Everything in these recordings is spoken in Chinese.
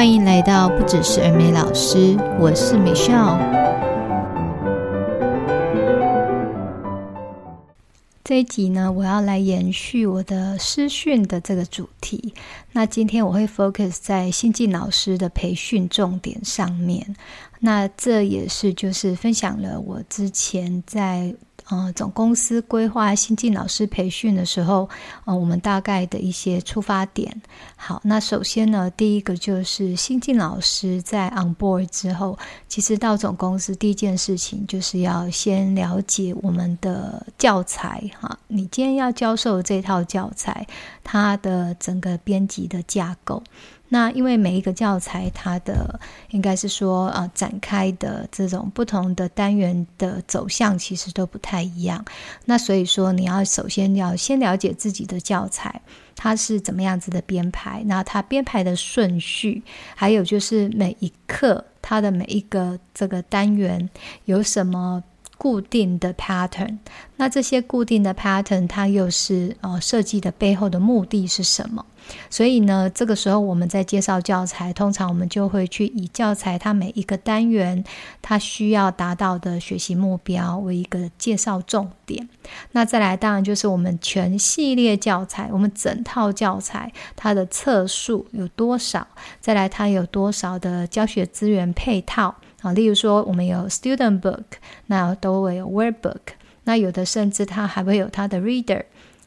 欢迎来到不只是儿美老师，我是 Michelle。这一集呢，我要来延续我的师训的这个主题。那今天我会 focus 在新进老师的培训重点上面。那这也是就是分享了我之前在。呃，总公司规划新进老师培训的时候，呃，我们大概的一些出发点。好，那首先呢，第一个就是新进老师在 on board 之后，其实到总公司第一件事情就是要先了解我们的教材哈。你今天要教授这套教材，它的整个编辑的架构。那因为每一个教材，它的应该是说，呃，展开的这种不同的单元的走向，其实都不太一样。那所以说，你要首先要先了解自己的教材，它是怎么样子的编排，那它编排的顺序，还有就是每一课它的每一个这个单元有什么。固定的 pattern，那这些固定的 pattern，它又是呃设计的背后的目的是什么？所以呢，这个时候我们在介绍教材，通常我们就会去以教材它每一个单元它需要达到的学习目标为一个介绍重点。那再来，当然就是我们全系列教材，我们整套教材它的册数有多少？再来，它有多少的教学资源配套？啊，例如说，我们有 student book，那都会有 word book，那有的甚至它还会有它的 reader，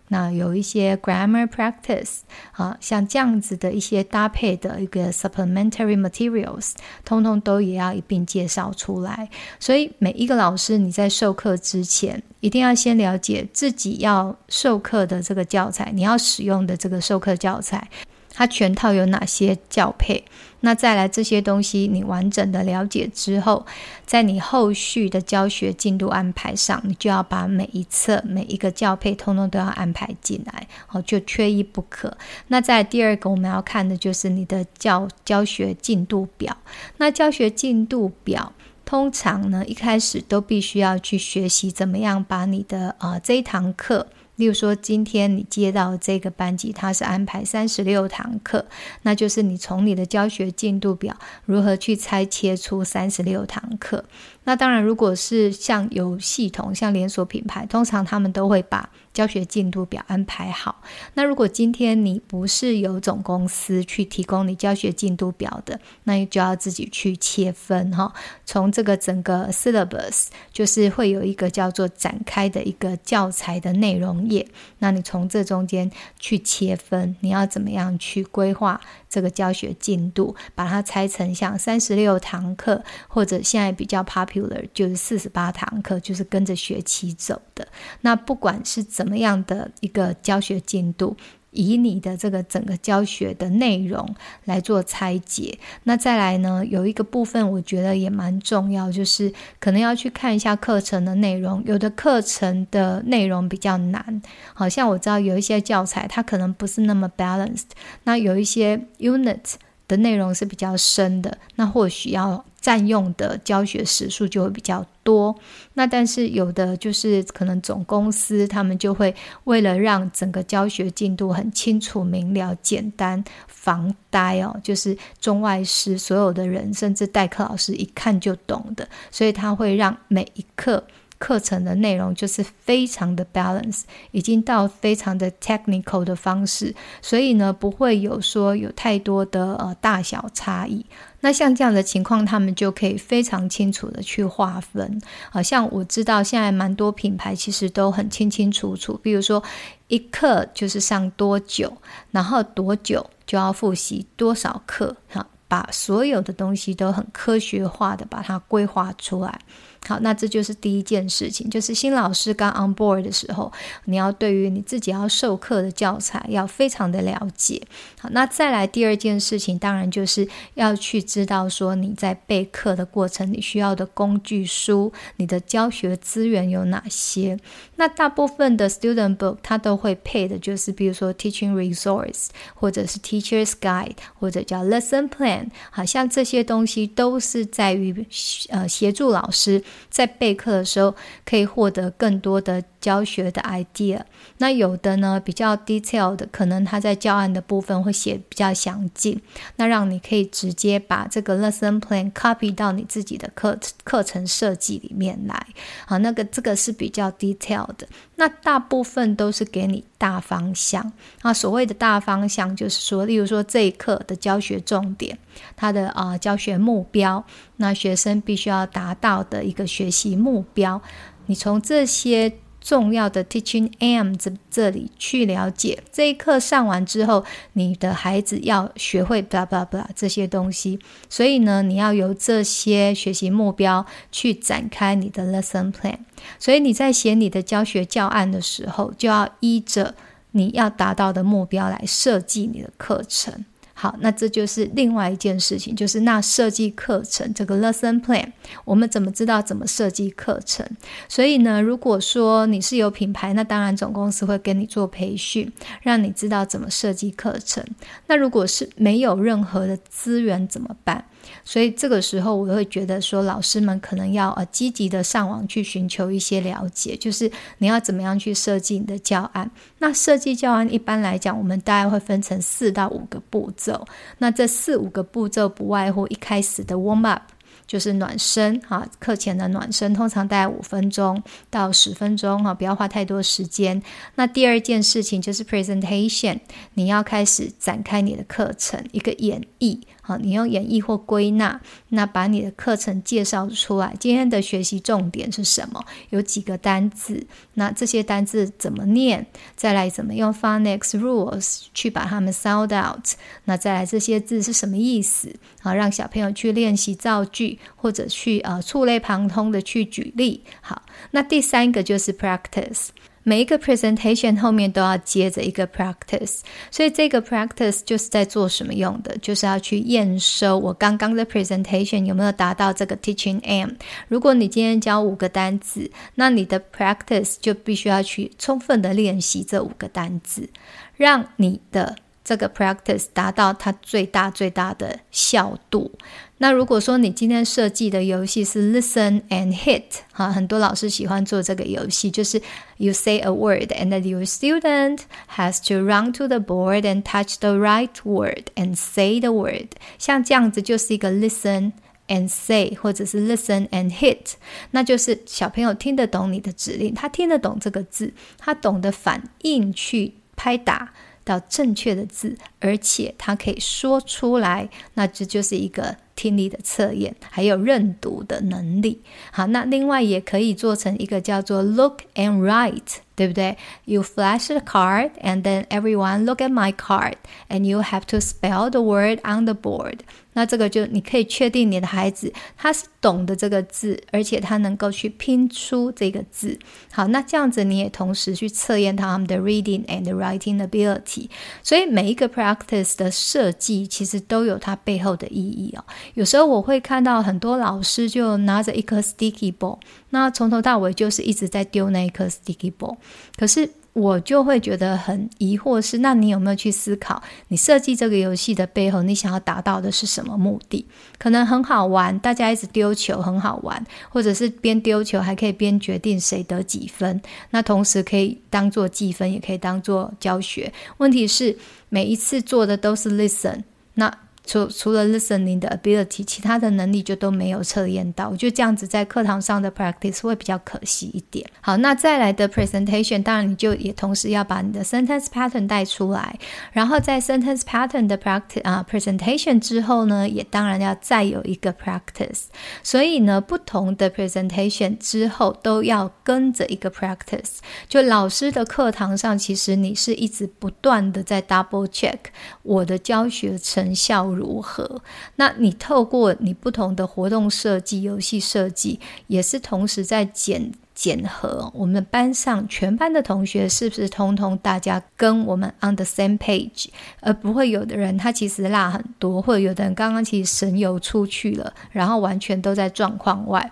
那有一些 grammar practice，啊，像这样子的一些搭配的一个 supplementary materials，通通都也要一并介绍出来。所以每一个老师你在授课之前，一定要先了解自己要授课的这个教材，你要使用的这个授课教材。它全套有哪些教配？那再来这些东西，你完整的了解之后，在你后续的教学进度安排上，你就要把每一册每一个教配通通都要安排进来，哦，就缺一不可。那在第二个我们要看的就是你的教教学进度表。那教学进度表通常呢，一开始都必须要去学习怎么样把你的呃这一堂课。例如说，今天你接到这个班级，它是安排三十六堂课，那就是你从你的教学进度表如何去拆切出三十六堂课。那当然，如果是像有系统、像连锁品牌，通常他们都会把教学进度表安排好。那如果今天你不是由总公司去提供你教学进度表的，那你就要自己去切分哈。从这个整个 syllabus，就是会有一个叫做展开的一个教材的内容页。那你从这中间去切分，你要怎么样去规划这个教学进度，把它拆成像三十六堂课，或者现在比较 pop 就是四十八堂课，就是跟着学期走的。那不管是怎么样的一个教学进度。以你的这个整个教学的内容来做拆解，那再来呢，有一个部分我觉得也蛮重要，就是可能要去看一下课程的内容。有的课程的内容比较难，好像我知道有一些教材它可能不是那么 balanced，那有一些 unit 的内容是比较深的，那或许要。占用的教学时数就会比较多，那但是有的就是可能总公司他们就会为了让整个教学进度很清楚明了、简单、防呆哦，就是中外师所有的人，甚至代课老师一看就懂的，所以他会让每一课。课程的内容就是非常的 balance，已经到非常的 technical 的方式，所以呢，不会有说有太多的呃大小差异。那像这样的情况，他们就可以非常清楚的去划分。好像我知道现在蛮多品牌其实都很清清楚楚，比如说一课就是上多久，然后多久就要复习多少课，哈，把所有的东西都很科学化的把它规划出来。好，那这就是第一件事情，就是新老师刚 on board 的时候，你要对于你自己要授课的教材要非常的了解。好，那再来第二件事情，当然就是要去知道说你在备课的过程，你需要的工具书，你的教学资源有哪些？那大部分的 student book 它都会配的，就是比如说 teaching resource，或者是 teacher's guide，或者叫 lesson plan。好像这些东西都是在于呃协助老师。在备课的时候，可以获得更多的教学的 idea。那有的呢比较 detail 的，可能他在教案的部分会写比较详尽，那让你可以直接把这个 lesson plan copy 到你自己的课课程设计里面来。好，那个这个是比较 detail 的。那大部分都是给你大方向。啊，所谓的大方向就是说，例如说这一课的教学重点，它的啊、教学目标，那学生必须要达到的一个学习目标，你从这些。重要的 teaching am 这这里去了解这一课上完之后，你的孩子要学会 blah blah blah 这些东西，所以呢，你要由这些学习目标去展开你的 lesson plan。所以你在写你的教学教案的时候，就要依着你要达到的目标来设计你的课程。好，那这就是另外一件事情，就是那设计课程这个 lesson plan，我们怎么知道怎么设计课程？所以呢，如果说你是有品牌，那当然总公司会跟你做培训，让你知道怎么设计课程。那如果是没有任何的资源怎么办？所以这个时候，我会觉得说，老师们可能要呃积极的上网去寻求一些了解，就是你要怎么样去设计你的教案。那设计教案一般来讲，我们大概会分成四到五个步骤。那这四五个步骤不外乎一开始的 warm up。就是暖身哈，课前的暖身通常大概五分钟到十分钟哈，不要花太多时间。那第二件事情就是 presentation，你要开始展开你的课程，一个演绎好，你用演绎或归纳，那把你的课程介绍出来。今天的学习重点是什么？有几个单字？那这些单字怎么念？再来怎么用 phonics rules 去把它们 sound out？那再来这些字是什么意思？好，让小朋友去练习造句。或者去呃触类旁通的去举例，好，那第三个就是 practice，每一个 presentation 后面都要接着一个 practice，所以这个 practice 就是在做什么用的？就是要去验收我刚刚的 presentation 有没有达到这个 teaching aim。如果你今天教五个单字，那你的 practice 就必须要去充分的练习这五个单字，让你的这个 practice 达到它最大最大的效度。那如果说你今天设计的游戏是 listen and hit，哈，很多老师喜欢做这个游戏，就是 you say a word and then your student has to run to the board and touch the right word and say the word。像这样子就是一个 listen and say，或者是 listen and hit，那就是小朋友听得懂你的指令，他听得懂这个字，他懂得反应去拍打到正确的字，而且他可以说出来，那这就是一个。听力的测验，还有认读的能力。好，那另外也可以做成一个叫做 look and write，对不对？You flash the card and then everyone look at my card and you have to spell the word on the board。那这个就你可以确定你的孩子他是懂得这个字，而且他能够去拼出这个字。好，那这样子你也同时去测验他们的 reading and writing ability。所以每一个 practice 的设计其实都有它背后的意义哦。有时候我会看到很多老师就拿着一颗 sticky ball，那从头到尾就是一直在丢那一颗 sticky ball。可是我就会觉得很疑惑是，那你有没有去思考，你设计这个游戏的背后，你想要达到的是什么目的？可能很好玩，大家一直丢球很好玩，或者是边丢球还可以边决定谁得几分，那同时可以当做计分，也可以当做教学。问题是每一次做的都是 listen，那。除除了 listening 的 ability，其他的能力就都没有测验到。我觉得这样子在课堂上的 practice 会比较可惜一点。好，那再来的 presentation，当然你就也同时要把你的 sentence pattern 带出来。然后在 sentence pattern 的 practice 啊 presentation 之后呢，也当然要再有一个 practice。所以呢，不同的 presentation 之后都要跟着一个 practice。就老师的课堂上，其实你是一直不断的在 double check 我的教学成效。如何？那你透过你不同的活动设计、游戏设计，也是同时在检检核我们班上全班的同学是不是通通大家跟我们 on the same page，而不会有的人他其实落很多，或者有的人刚刚其实神游出去了，然后完全都在状况外。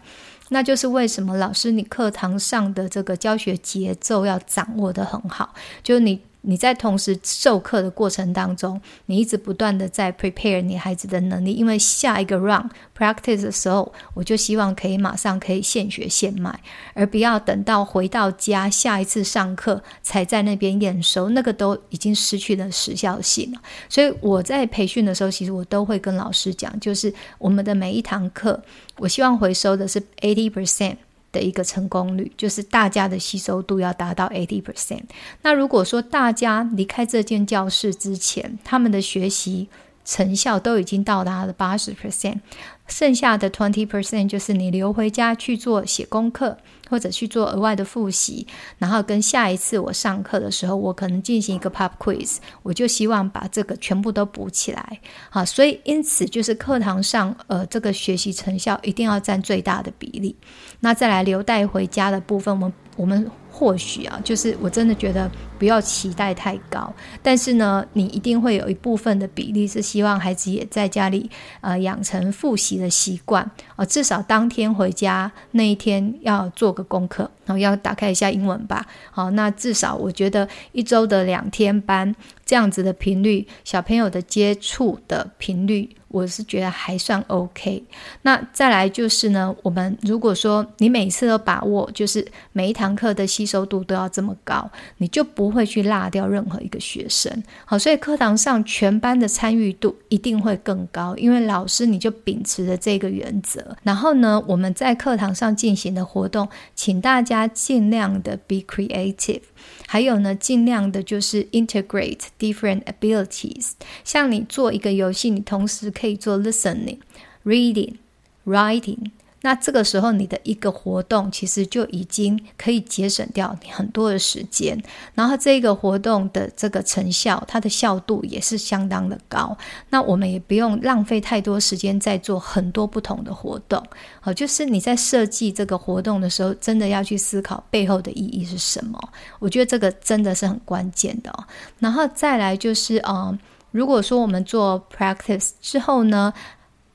那就是为什么老师你课堂上的这个教学节奏要掌握得很好，就是你。你在同时授课的过程当中，你一直不断的在 prepare 你孩子的能力，因为下一个 round practice 的时候，我就希望可以马上可以现学现卖，而不要等到回到家下一次上课才在那边验收，那个都已经失去了时效性了。所以我在培训的时候，其实我都会跟老师讲，就是我们的每一堂课，我希望回收的是 eighty percent。的一个成功率，就是大家的吸收度要达到 eighty percent。那如果说大家离开这间教室之前，他们的学习成效都已经到达了八十 percent，剩下的 twenty percent 就是你留回家去做写功课。或者去做额外的复习，然后跟下一次我上课的时候，我可能进行一个 pop quiz，我就希望把这个全部都补起来。好，所以因此就是课堂上，呃，这个学习成效一定要占最大的比例。那再来留带回家的部分，我们我们。或许啊，就是我真的觉得不要期待太高，但是呢，你一定会有一部分的比例是希望孩子也在家里呃养成复习的习惯啊，呃，至少当天回家那一天要做个功课，然后要打开一下英文吧。好，那至少我觉得一周的两天班这样子的频率，小朋友的接触的频率。我是觉得还算 OK。那再来就是呢，我们如果说你每次都把握，就是每一堂课的吸收度都要这么高，你就不会去落掉任何一个学生。好，所以课堂上全班的参与度一定会更高，因为老师你就秉持着这个原则。然后呢，我们在课堂上进行的活动，请大家尽量的 be creative。还有呢，尽量的就是 integrate different abilities。像你做一个游戏，你同时可以做 listening、reading、writing。那这个时候，你的一个活动其实就已经可以节省掉你很多的时间，然后这个活动的这个成效，它的效度也是相当的高。那我们也不用浪费太多时间在做很多不同的活动。好，就是你在设计这个活动的时候，真的要去思考背后的意义是什么。我觉得这个真的是很关键的哦。然后再来就是，嗯，如果说我们做 practice 之后呢，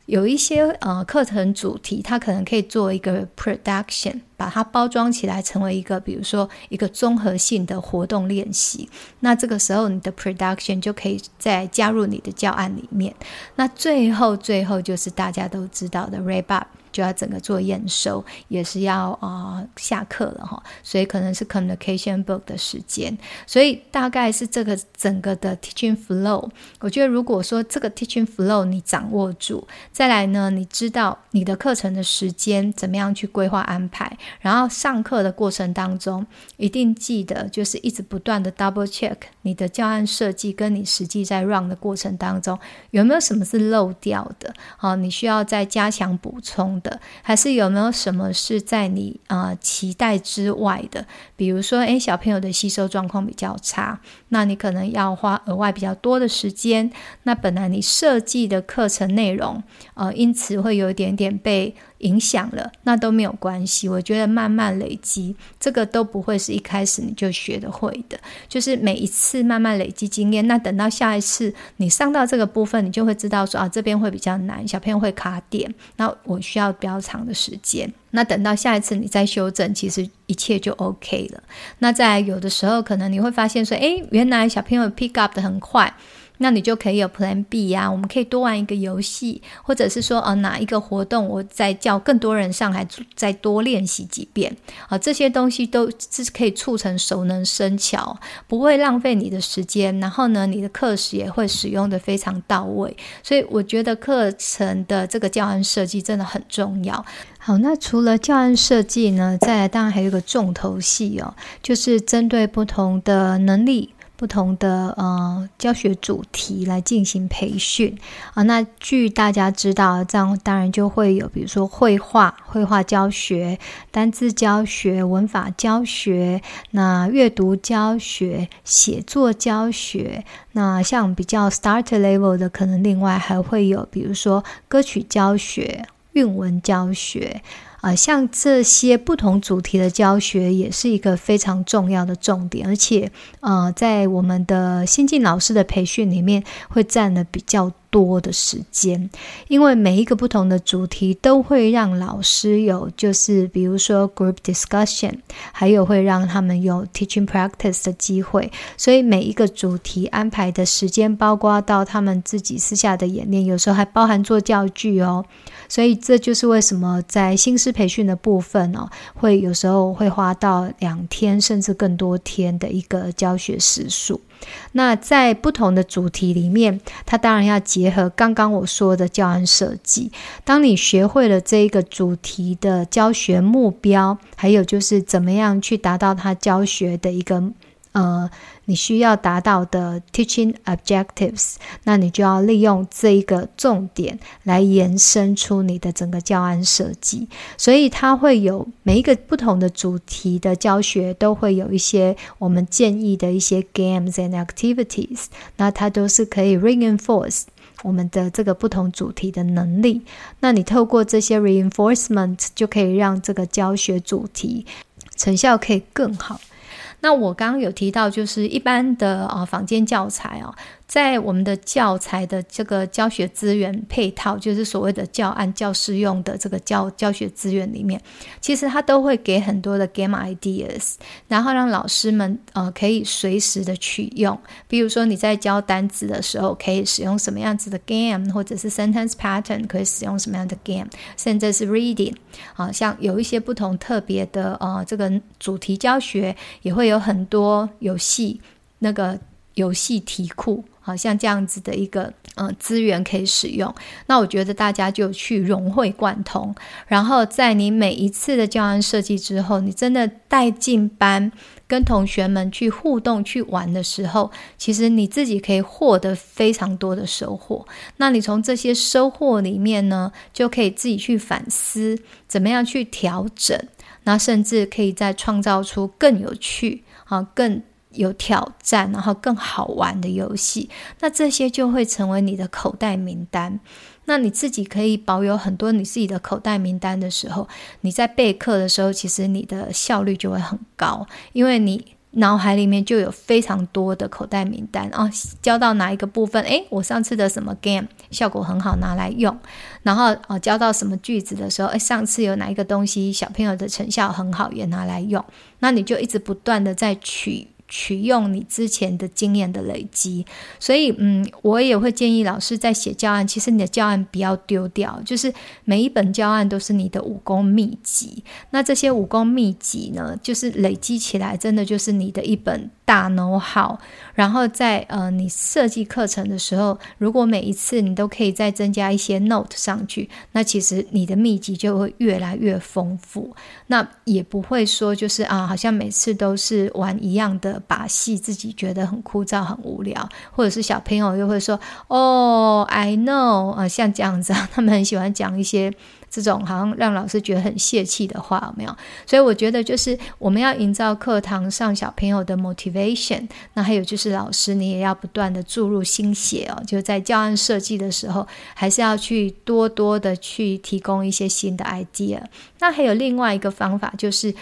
有一些呃课程主题，它可能可以做一个 production，把它包装起来，成为一个比如说一个综合性的活动练习。那这个时候，你的 production 就可以再加入你的教案里面。那最后最后就是大家都知道的 wrap up。就要整个做验收，也是要啊、下课了哈，所以可能是 communication book 的时间，所以大概是这个整个的 teaching flow。我觉得如果说这个 teaching flow 你掌握住，再来呢，你知道你的课程的时间怎么样去规划安排，然后上课的过程当中，一定记得就是一直不断的 double check 你的教案设计跟你实际在 run 的过程当中有没有什么是漏掉的，好，你需要再加强补充。还是有没有什么是在你啊、期待之外的？比如说，诶，小朋友的吸收状况比较差，那你可能要花额外比较多的时间。那本来你设计的课程内容，呃，因此会有一点点被。影响了，那都没有关系。我觉得慢慢累积，这个都不会是一开始你就学得会的。就是每一次慢慢累积经验，那等到下一次你上到这个部分，你就会知道说啊，这边会比较难，小朋友会卡点，那我需要比较长的时间。那等到下一次你再修正，其实一切就 OK 了。那在有的时候，可能你会发现说，诶，原来小朋友 pick up 得很快。那你就可以有 Plan B 呀，我们可以多玩一个游戏，或者是说，呃，哪一个活动我再叫更多人上来，再多练习几遍，啊，这些东西都是可以促成熟能生巧，不会浪费你的时间，然后呢，你的课时也会使用的非常到位，所以我觉得课程的这个教案设计真的很重要。好，那除了教案设计呢，再来当然还有一个重头戏哦，就是针对不同的能力。不同的呃教学主题来进行培训啊，那据大家知道，这样当然就会有，比如说绘画、绘画教学、单字教学、文法教学、那阅读教学、写作教学，那像比较 starter level 的，可能另外还会有，比如说歌曲教学、韵文教学。啊，像这些不同主题的教学也是一个非常重要的重点，而且，呃，在我们的新进老师的培训里面会占的比较多的时间，因为每一个不同的主题都会让老师有，就是比如说 group discussion，还有会让他们有 teaching practice 的机会，所以每一个主题安排的时间，包括到他们自己私下的演练，有时候还包含做教具哦。所以这就是为什么在新师培训的部分哦，会有时候会花到两天甚至更多天的一个教学时数。那在不同的主题里面，它当然要结合刚刚我说的教案设计。当你学会了这一个主题的教学目标，还有就是怎么样去达到它教学的一个。呃，你需要达到的 teaching objectives，那你就要利用这一个重点来延伸出你的整个教案设计。所以它会有每一个不同的主题的教学，都会有一些我们建议的一些 games and activities，那它都是可以 reinforce 我们的这个不同主题的能力。那你透过这些 reinforcement，就可以让这个教学主题成效可以更好。那我刚刚有提到，就是一般的啊坊间教材啊。在我们的教材的这个教学资源配套，就是所谓的教案、教师用的这个教教学资源里面，其实它都会给很多的 game ideas，然后让老师们呃可以随时的取用。比如说你在教单词的时候，可以使用什么样子的 game，或者是 sentence pattern 可以使用什么样的 game，甚至是 reading 啊，像有一些不同特别的呃这个主题教学，也会有很多游戏那个游戏题库。好像这样子的一个嗯、呃、资源可以使用，那我觉得大家就去融会贯通，然后在你每一次的教案设计之后，你真的带进班跟同学们去互动去玩的时候，其实你自己可以获得非常多的收获。那你从这些收获里面呢，就可以自己去反思怎么样去调整，那甚至可以再创造出更有趣啊更。有挑战，然后更好玩的游戏，那这些就会成为你的口袋名单。那你自己可以保有很多你自己的口袋名单的时候，你在备课的时候，其实你的效率就会很高，因为你脑海里面就有非常多的口袋名单啊。教到哪一个部分，诶，我上次的什么 game 效果很好，拿来用。然后啊，教到什么句子的时候，诶，上次有哪一个东西小朋友的成效很好，也拿来用。那你就一直不断的在取。取用你之前的经验的累积，所以嗯，我也会建议老师在写教案，其实你的教案不要丢掉，就是每一本教案都是你的武功秘籍。那这些武功秘籍呢，就是累积起来，真的就是你的一本。大 know how，然后在呃你设计课程的时候，如果每一次你都可以再增加一些 note 上去，那其实你的秘籍就会越来越丰富。那也不会说就是啊，好像每次都是玩一样的把戏，自己觉得很枯燥、很无聊，或者是小朋友又会说哦，I know 啊，像这样子，他们很喜欢讲一些。这种好像让老师觉得很泄气的话，有没有？所以我觉得就是我们要营造课堂上小朋友的 motivation，那还有就是老师你也要不断的注入心血哦，就在教案设计的时候，还是要去多多的去提供一些新的 idea。那还有另外一个方法就是。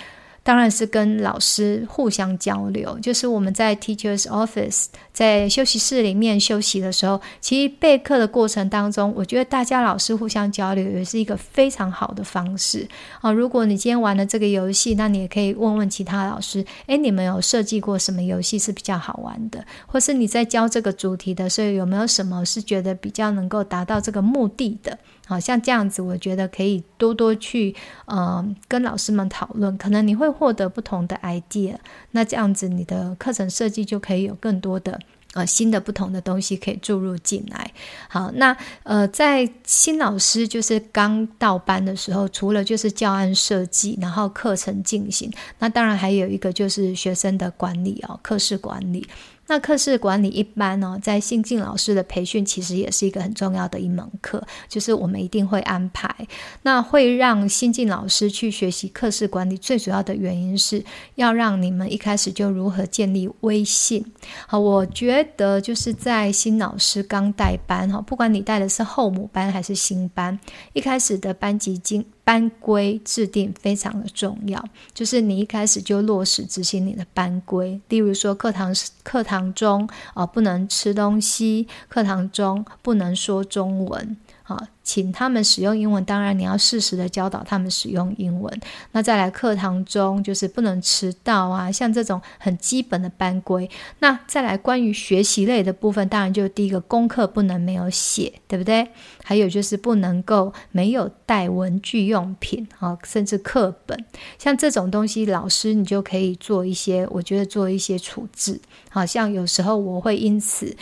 当然是跟老师互相交流，就是我们在 Teacher's Office 在休息室里面休息的时候，其实备课的过程当中，我觉得大家老师互相交流也是一个非常好的方式啊。如果你今天玩了这个游戏，那你也可以问问其他老师，诶，你们有设计过什么游戏是比较好玩的？或是你在教这个主题的时候，有没有什么是觉得比较能够达到这个目的的？好像这样子，我觉得可以多多去呃跟老师们讨论，可能你会获得不同的 idea。那这样子，你的课程设计就可以有更多的呃新的不同的东西可以注入进来。好，那呃在新老师就是刚到班的时候，除了就是教案设计，然后课程进行，那当然还有一个就是学生的管理哦，课室管理。那课室管理一般呢，在新进老师的培训，其实也是一个很重要的一门课，就是我们一定会安排。那会让新进老师去学习课室管理，最主要的原因是要让你们一开始就如何建立威信。好，我觉得就是在新老师刚带班哈，不管你带的是后母班还是新班，一开始的班级经班规制定非常的重要，就是你一开始就落实执行你的班规。例如说，课堂课堂中啊、呃、不能吃东西，课堂中不能说中文。好，请他们使用英文。当然，你要适时的教导他们使用英文。那再来课堂中就是不能迟到啊，像这种很基本的班规。那再来关于学习类的部分，当然就第一个功课不能没有写，对不对？还有就是不能够没有带文具用品啊，甚至课本。像这种东西，老师你就可以做一些，我觉得做一些处置。好像有时候我会因此。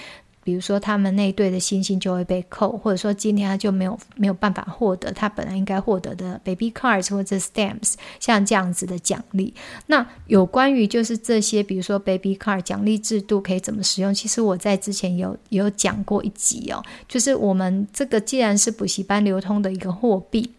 比如说，他们那队的星星就会被扣，或者说今天他就没有没有办法获得他本来应该获得的 baby cards 或者 stamps，像这样子的奖励。那有关于就是这些，比如说 baby card 奖励制度可以怎么使用？其实我在之前有有讲过一集哦，就是我们这个既然是补习班流通的一个货币。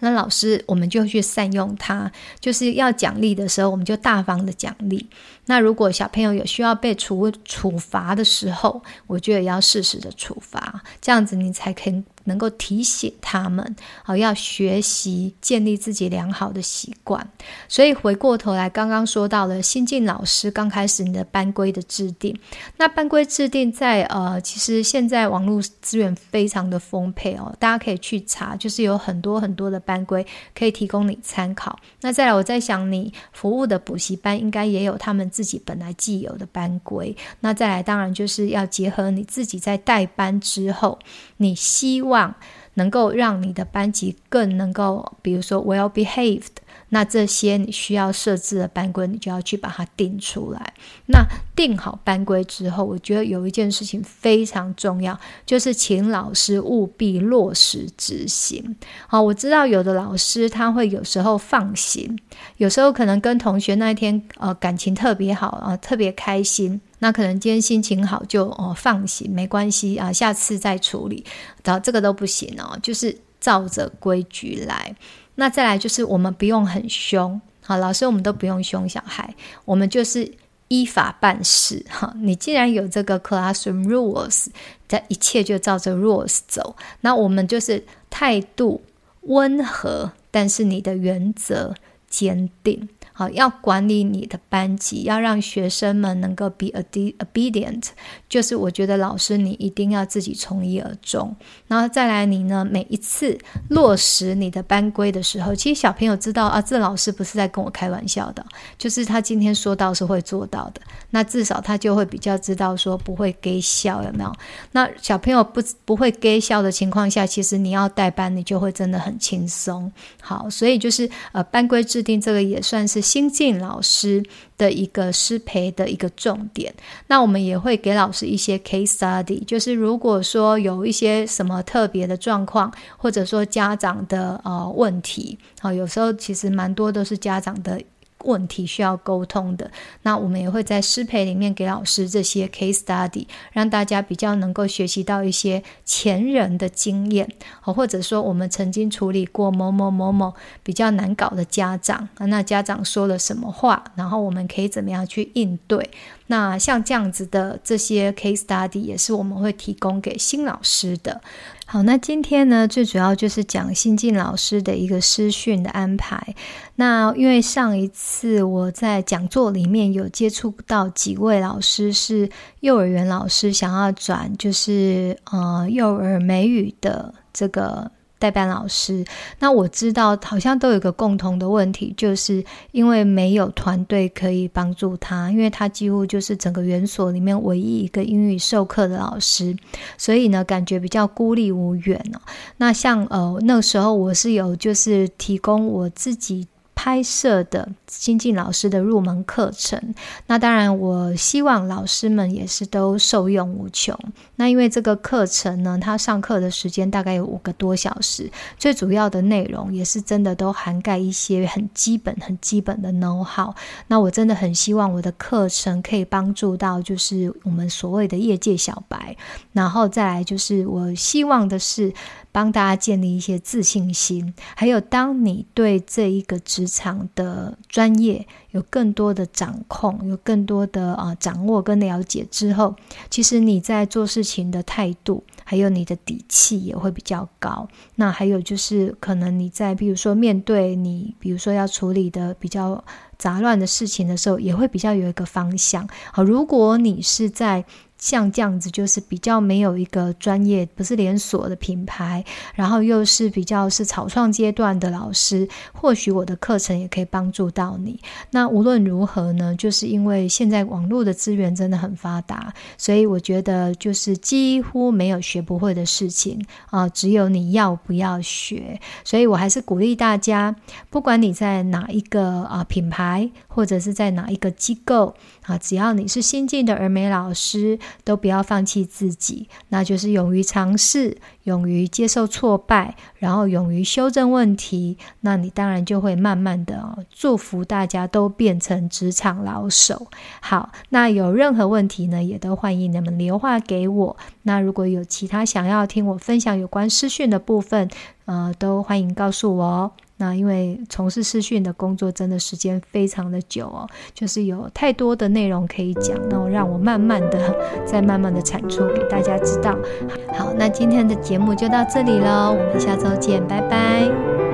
那老师，我们就去善用它，就是要奖励的时候，我们就大方的奖励。那如果小朋友有需要被处处罚的时候，我觉得也要适时的处罚，这样子你才肯。能够提醒他们，好，要学习建立自己良好的习惯。所以回过头来，刚刚说到了新进老师刚开始你的班规的制定，那班规制定在呃，其实现在网络资源非常的丰沛哦，大家可以去查，就是有很多很多的班规可以提供你参考。那再来，我在想你服务的补习班应该也有他们自己本来既有的班规。那再来，当然就是要结合你自己在带班之后，你希望。望能够让你的班级更能够，比如说 well behaved，那这些你需要设置的班规，你就要去把它定出来。那定好班规之后，我觉得有一件事情非常重要，就是请老师务必落实执行。好，我知道有的老师他会有时候放行，有时候可能跟同学那一天呃感情特别好啊，呃，特别开心。那可能今天心情好就哦放行，没关系啊，下次再处理。然后这个都不行哦，就是照着规矩来。那再来就是我们不用很凶，好，老师我们都不用凶小孩，我们就是依法办事。哈，你既然有这个 classroom rules，这一切就照着 rules 走。那我们就是态度温和，但是你的原则坚定。好，要管理你的班级，要让学生们能够 be obedient，就是我觉得老师你一定要自己从一而终，然后再来你呢，每一次落实你的班规的时候，其实小朋友知道啊，这老师不是在跟我开玩笑的，就是他今天说到是会做到的，那至少他就会比较知道说不会给笑有没有？那小朋友不不会给笑的情况下，其实你要带班，你就会真的很轻松。好，所以就是呃班规制定这个也算是。新进老师的一个师培的一个重点，那我们也会给老师一些 case study，就是如果说有一些什么特别的状况，或者说家长的呃问题，啊，有时候其实蛮多都是家长的。问题需要沟通的，那我们也会在师培里面给老师这些 case study，让大家比较能够学习到一些前人的经验，或者说我们曾经处理过某某某某比较难搞的家长，那家长说了什么话，然后我们可以怎么样去应对。那像这样子的这些 case study 也是我们会提供给新老师的。好，那今天呢，最主要就是讲新进老师的一个师训的安排。那因为上一次我在讲座里面有接触到几位老师是幼儿园老师，想要转就是呃幼儿美语的这个。代班老师，那我知道好像都有一个共同的问题，就是因为没有团队可以帮助他，因为他几乎就是整个园所里面唯一一个英语授课的老师，所以呢，感觉比较孤立无援哦。那像呃那时候我是有就是提供我自己。拍摄的新进老师的入门课程，那当然我希望老师们也是都受用无穷。那因为这个课程呢，他上课的时间大概有五个多小时，最主要的内容也是真的都涵盖一些很基本、很基本的 know-how。那我真的很希望我的课程可以帮助到，就是我们所谓的业界小白。然后再来就是我希望的是帮大家建立一些自信心，还有当你对这一个职场的专业，有更多的掌控，有更多的啊掌握跟了解之后，其实你在做事情的态度，还有你的底气也会比较高。那还有就是，可能你在比如说面对你，比如说要处理的比较杂乱的事情的时候，也会比较有一个方向。好，如果你是在像这样子，就是比较没有一个专业，不是连锁的品牌，然后又是比较是草创阶段的老师，或许我的课程也可以帮助到你。那无论如何呢，就是因为现在网络的资源真的很发达，所以我觉得就是几乎没有学不会的事情啊，只有你要不要学。所以我还是鼓励大家，不管你在哪一个啊品牌，或者是在哪一个机构啊，只要你是新进的儿美老师。都不要放弃自己，那就是勇于尝试，勇于接受挫败，然后勇于修正问题。那你当然就会慢慢的哦，祝福大家都变成职场老手。好，那有任何问题呢，也都欢迎你们留话给我。那如果有其他想要听我分享有关私讯的部分，呃，都欢迎告诉我哦。那因为从事视讯的工作，真的时间非常的久哦，就是有太多的内容可以讲，那我让我慢慢的再慢慢的产出给大家知道。好，那今天的节目就到这里喽，我们下周见，拜拜。